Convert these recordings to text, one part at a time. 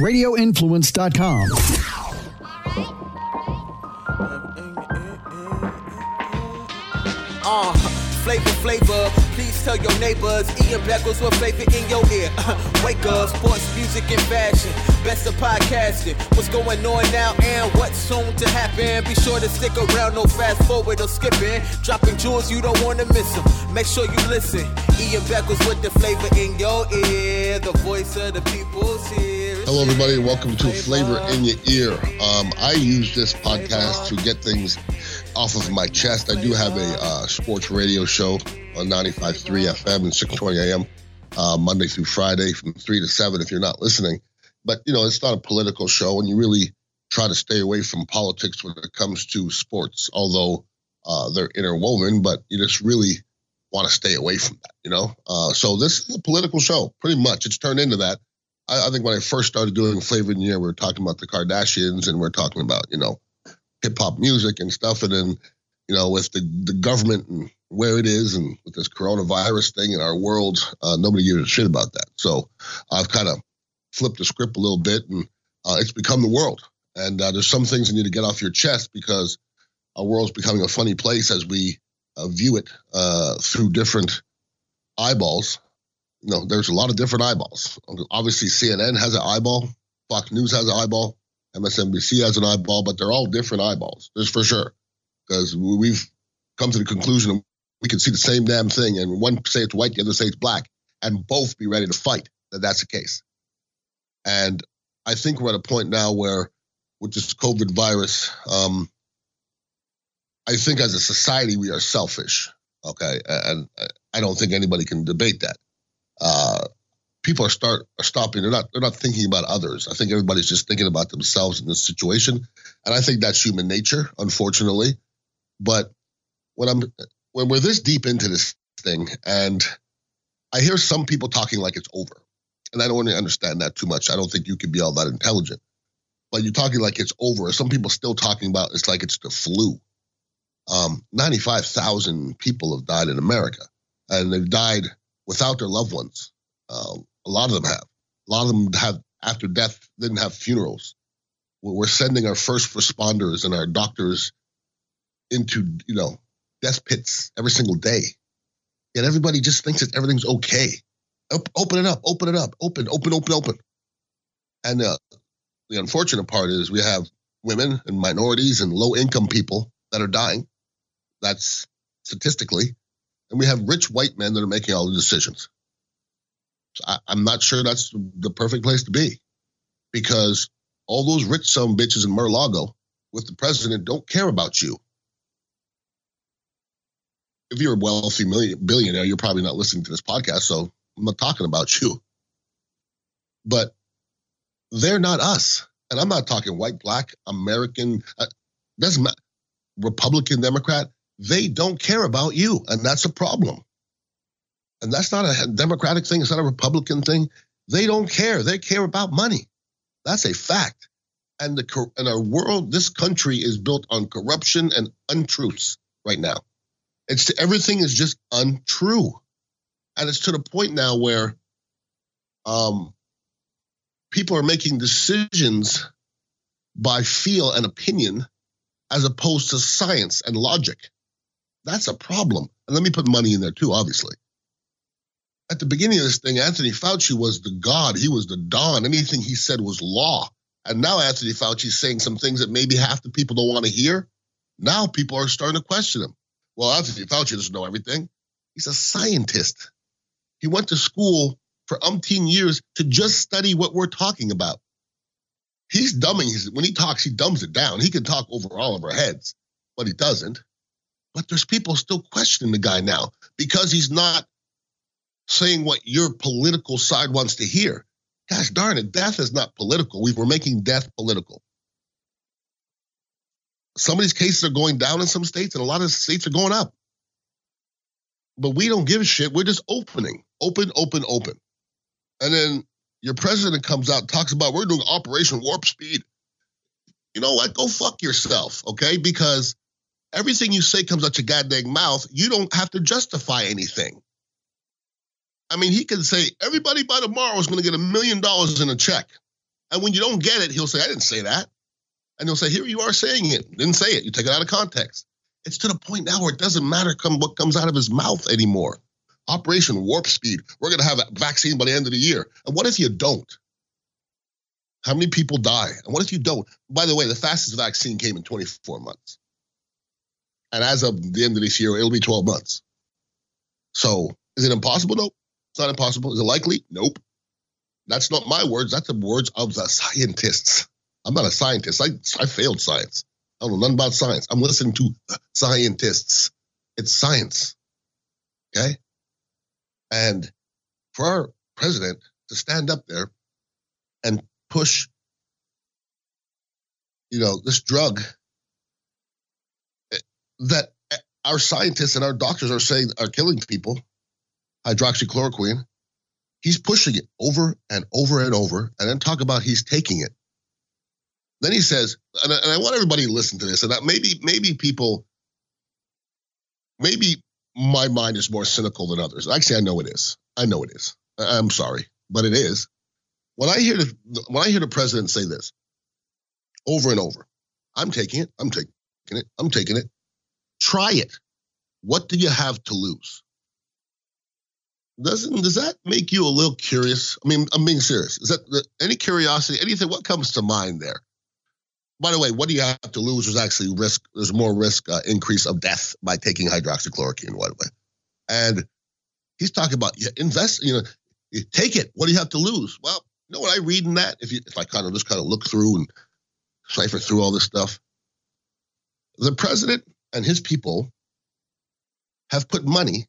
radioinfluence.com. Uh, flavor, flavor. Please tell your neighbors. Ian Beckles with flavor in your ear. Wake up, sports, music, and fashion. Best of podcasting. What's going on now and what's soon to happen? Be sure to stick around, no fast forward or skipping. Dropping jewels, you don't want to miss them. Make sure you listen. Ian Beckles with the flavor in your ear. The voice of the people's here. Hello, everybody, welcome to Flavor in Your Ear. Um, I use this podcast to get things off of my chest. I do have a uh, sports radio show on 95.3 FM and 620 AM, uh, Monday through Friday from 3 to 7 if you're not listening. But, you know, it's not a political show, and you really try to stay away from politics when it comes to sports, although uh, they're interwoven, but you just really want to stay away from that, you know? Uh, so this is a political show, pretty much. It's turned into that. I, I think when I first started doing Flavor in Your Ear, we were talking about the Kardashians and we are talking about, you know, hip hop music and stuff. And then, you know, with the, the government and where it is and with this coronavirus thing in our world, uh, nobody gives a shit about that. So I've kind of flipped the script a little bit and uh, it's become the world. And uh, there's some things you need to get off your chest because our world's becoming a funny place as we uh, view it uh, through different eyeballs. You know, there's a lot of different eyeballs. Obviously, CNN has an eyeball, Fox News has an eyeball, MSNBC has an eyeball, but they're all different eyeballs, just for sure. Because we've come to the conclusion we can see the same damn thing, and one say it's white, the other say it's black, and both be ready to fight that that's the case. And I think we're at a point now where, with this COVID virus, um, I think as a society we are selfish. Okay, and I don't think anybody can debate that. Uh, people are start are stopping. They're not they're not thinking about others. I think everybody's just thinking about themselves in this situation, and I think that's human nature, unfortunately. But when I'm when we're this deep into this thing, and I hear some people talking like it's over, and I don't really understand that too much. I don't think you can be all that intelligent, but you're talking like it's over. Some people still talking about it's like it's the flu. Um, 95,000 people have died in America, and they've died without their loved ones. Um, a lot of them have. A lot of them have, after death, didn't have funerals. We're sending our first responders and our doctors into, you know, death pits every single day. Yet everybody just thinks that everything's okay. Open it up, open it up, open, open, open, open. And uh, the unfortunate part is we have women and minorities and low income people that are dying. That's statistically. And we have rich white men that are making all the decisions. So I, am not sure that's the perfect place to be because all those rich some bitches in Mar-a-Lago with the president don't care about you. If you're a wealthy million, billionaire, you're probably not listening to this podcast, so I'm not talking about you. But they're not us. And I'm not talking white, black, American, uh, doesn't matter, Republican, Democrat. They don't care about you, and that's a problem. And that's not a Democratic thing. It's not a Republican thing. They don't care. They care about money. That's a fact. And the and our world, this country is built on corruption and untruths right now. It's everything is just untrue, and it's to the point now where, um, people are making decisions by feel and opinion, as opposed to science and logic. That's a problem. And let me put money in there too, obviously at the beginning of this thing, Anthony Fauci was the god. He was the don. Anything he said was law. And now Anthony Fauci is saying some things that maybe half the people don't want to hear. Now people are starting to question him. Well, Anthony Fauci doesn't know everything. He's a scientist. He went to school for umpteen years to just study what we're talking about. He's dumbing. He's, when he talks, he dumbs it down. He can talk over all of our heads, but he doesn't. But there's people still questioning the guy now because he's not saying what your political side wants to hear. Gosh darn it, death is not political. We were making death political. Some of these cases are going down in some states, and a lot of states are going up. But we don't give a shit. We're just opening, open, open, open. And then your president comes out talks about we're doing Operation Warp Speed. You know what? Go fuck yourself, okay? Because everything you say comes out your goddamn mouth. You don't have to justify anything. I mean, he could say everybody by tomorrow is going to get a million dollars in a check. And when you don't get it, he'll say, I didn't say that. And he'll say, Here you are saying it. Didn't say it. You take it out of context. It's to the point now where it doesn't matter come what comes out of his mouth anymore. Operation Warp Speed. We're going to have a vaccine by the end of the year. And what if you don't? How many people die? And what if you don't? By the way, the fastest vaccine came in 24 months. And as of the end of this year, it'll be 12 months. So is it impossible? Nope. It's not impossible. Is it likely? Nope. That's not my words. That's the words of the scientists. I'm not a scientist. I, I failed science. I don't know nothing about science. I'm listening to scientists. It's science. Okay? And for our president to stand up there and push, you know, this drug that our scientists and our doctors are saying are killing people, hydroxychloroquine, he's pushing it over and over and over, and then talk about he's taking it. Then he says, and I, and I want everybody to listen to this, and that maybe maybe people, maybe my mind is more cynical than others. Actually, I know it is. I know it is. I'm sorry, but it is. When I hear the when I hear the president say this over and over, I'm taking it. I'm taking it. I'm taking it. Try it. What do you have to lose? Doesn't does that make you a little curious? I mean, I'm being serious. Is that any curiosity? Anything? What comes to mind there? By the way, what do you have to lose? There's actually risk. There's more risk uh, increase of death by taking hydroxychloroquine. By the way, and he's talking about yeah, invest. You know, you take it. What do you have to lose? Well, you know what I read in that? If you, if I kind of just kind of look through and cipher through all this stuff, the president and his people have put money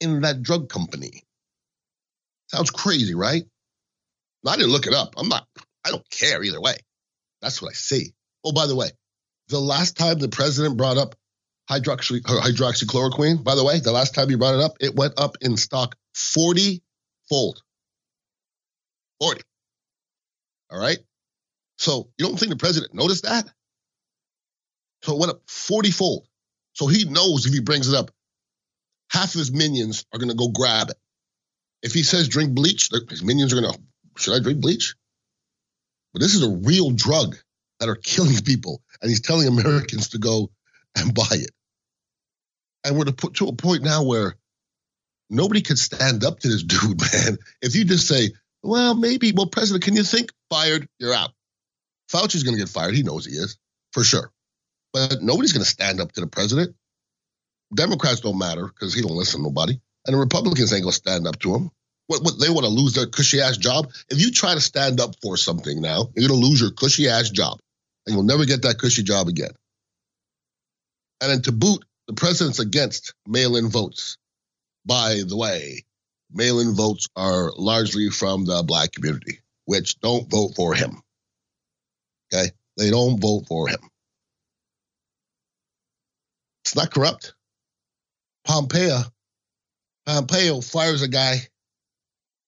in that drug company. Sounds crazy, right? I didn't look it up. I'm not, I don't care either way. That's what I see. Oh, by the way, the last time the president brought up hydroxy, hydroxychloroquine, by the way, the last time he brought it up, it went up in stock 40 fold. 40. All right. So you don't think the president noticed that? So it went up 40 fold. So he knows if he brings it up, half of his minions are going to go grab it. If he says drink bleach, his minions are going to, should I drink bleach? But this is a real drug that are killing people, and he's telling Americans to go and buy it. And we're to put to a point now where nobody could stand up to this dude, man. If you just say, well, maybe, well, President, can you think? Fired, you're out. Fauci's going to get fired. He knows he is, for sure. But nobody's going to stand up to the president. Democrats don't matter because he don't listen to nobody. And the Republicans ain't going to stand up to him. What, what they want to lose their cushy ass job? If you try to stand up for something now, you're going to lose your cushy ass job. And you'll never get that cushy job again. And then to boot, the president's against mail in votes. By the way, mail in votes are largely from the black community, which don't vote for him. Okay? They don't vote for him. It's not corrupt. Pompeo, Pompeo fires a guy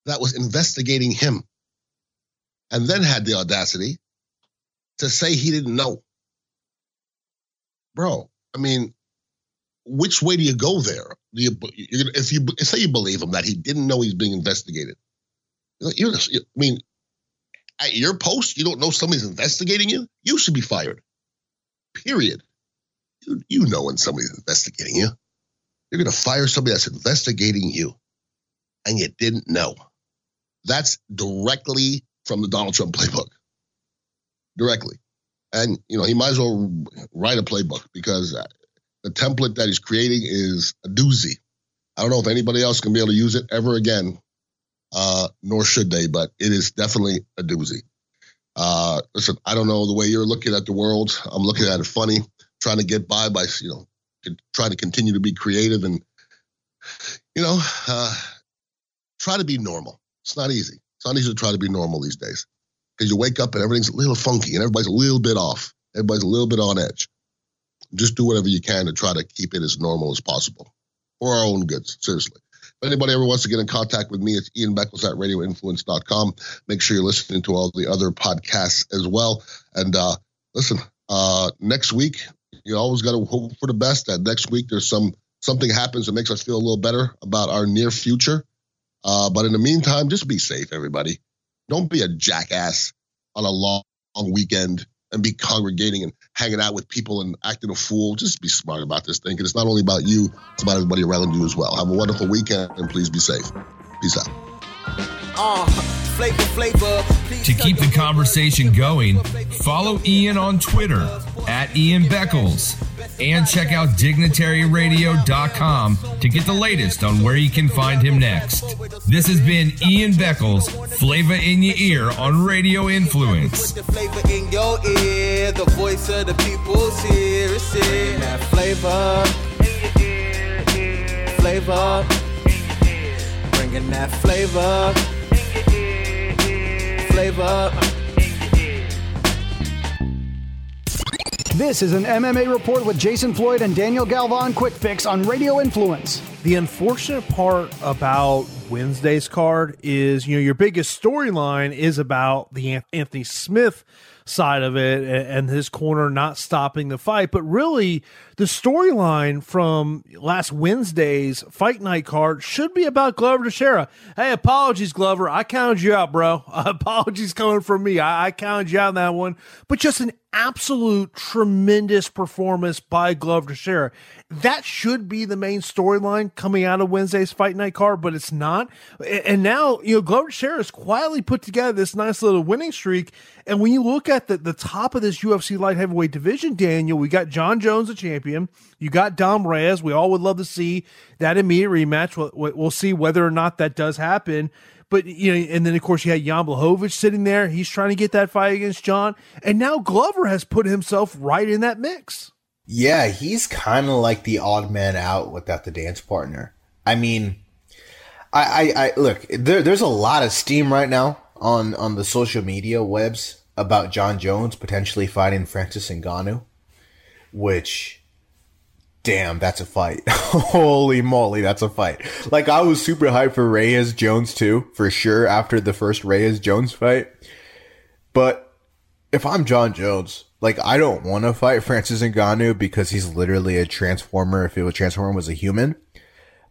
that was investigating him and then had the audacity to say he didn't know. Bro, I mean, which way do you go there? You, if you say you believe him that he didn't know he's being investigated, you I mean, at your post, you don't know somebody's investigating you. You should be fired. Period. You, know when somebody's investigating you. You're going to fire somebody that's investigating you, and you didn't know. That's directly from the Donald Trump playbook. Directly. And, you know, he might as well write a playbook because the template that he's creating is a doozy. I don't know if anybody else can be able to use it ever again, uh, nor should they, but it is definitely a doozy. Uh, listen, I don't know the way you're looking at the world. I'm looking at it funny, trying to get by by, you know, trying to continue to be creative and, you know, uh, try to be normal. It's not easy. It's not easy to try to be normal these days because you wake up and everything's a little funky and everybody's a little bit off. Everybody's a little bit on edge just do whatever you can to try to keep it as normal as possible for our own goods, seriously. If anybody ever wants to get in contact with me, it's Ian Beckles at radioinfluence.com. Make sure you're listening to all the other podcasts as well. And uh, listen, uh, next week, you always got to hope for the best. That next week there's some something happens that makes us feel a little better about our near future. Uh, but in the meantime, just be safe, everybody. Don't be a jackass on a long, weekend and be congregating and hanging out with people and acting a fool. Just be smart about this thing. Because it's not only about you, it's about everybody around you as well. Have a wonderful weekend and please be safe. Peace out. Uh, flavor, flavor. To keep the conversation going, follow Ian on Twitter at Ian Beckles and check out dignitaryradio.com to get the latest on where you can find him next. This has been Ian Beckles, Flavor in Your Ear on Radio Influence. Put the flavor in your ear. The voice of the people's here. That flavor. Flavor. Bringing that flavor. Flavor. This is an MMA report with Jason Floyd and Daniel Galvan Quick Fix on Radio Influence. The unfortunate part about Wednesday's card is, you know, your biggest storyline is about the Anthony Smith side of it and his corner not stopping the fight. But really, the storyline from last Wednesday's fight night card should be about Glover Teixeira. Hey, apologies, Glover. I counted you out, bro. apologies coming from me. I, I counted you out in that one. But just an absolute tremendous performance by Glover Teixeira. That should be the main storyline coming out of Wednesday's fight night card, but it's not. And now, you know, Glover Teixeira has quietly put together this nice little winning streak. And when you look at the, the top of this UFC light heavyweight division, Daniel, we got Jon Jones, the champion. You got Dom Reyes. We all would love to see that immediate rematch. We'll, we'll see whether or not that does happen. But you know, and then of course you had Jan Blachowicz sitting there. He's trying to get that fight against Jon, and now Glover has put himself right in that mix. Yeah, he's kind of like the odd man out without the dance partner. I mean, I, I, I look. There, there's a lot of steam right now on on the social media webs about Jon Jones potentially fighting Francis Ngannou, which, damn, that's a fight. Holy moly, that's a fight. Like I was super hyped for Reyes Jones too, for sure. After the first Reyes Jones fight, but if I'm Jon Jones, like I don't want to fight Francis Ngannou because he's literally a transformer. If it was transformer was a human,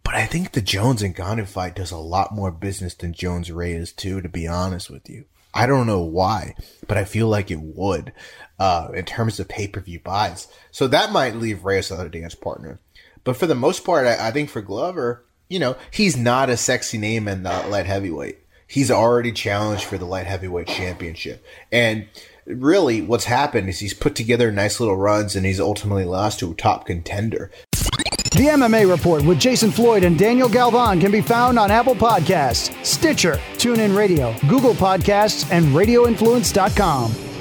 but I think the Jones and Ngannou fight does a lot more business than Jones Reyes too. To be honest with you, I don't know why, but I feel like it would uh, in terms of pay per view buys. So that might leave Reyes another dance partner. But for the most part, I, I think for Glover, you know, he's not a sexy name in the light heavyweight. He's already challenged for the light heavyweight championship. And really what's happened is he's put together nice little runs and he's ultimately lost to a top contender. The MMA report with Jason Floyd and Daniel Galvan can be found on Apple Podcasts, Stitcher, TuneIn Radio, Google Podcasts, and RadioInfluence.com.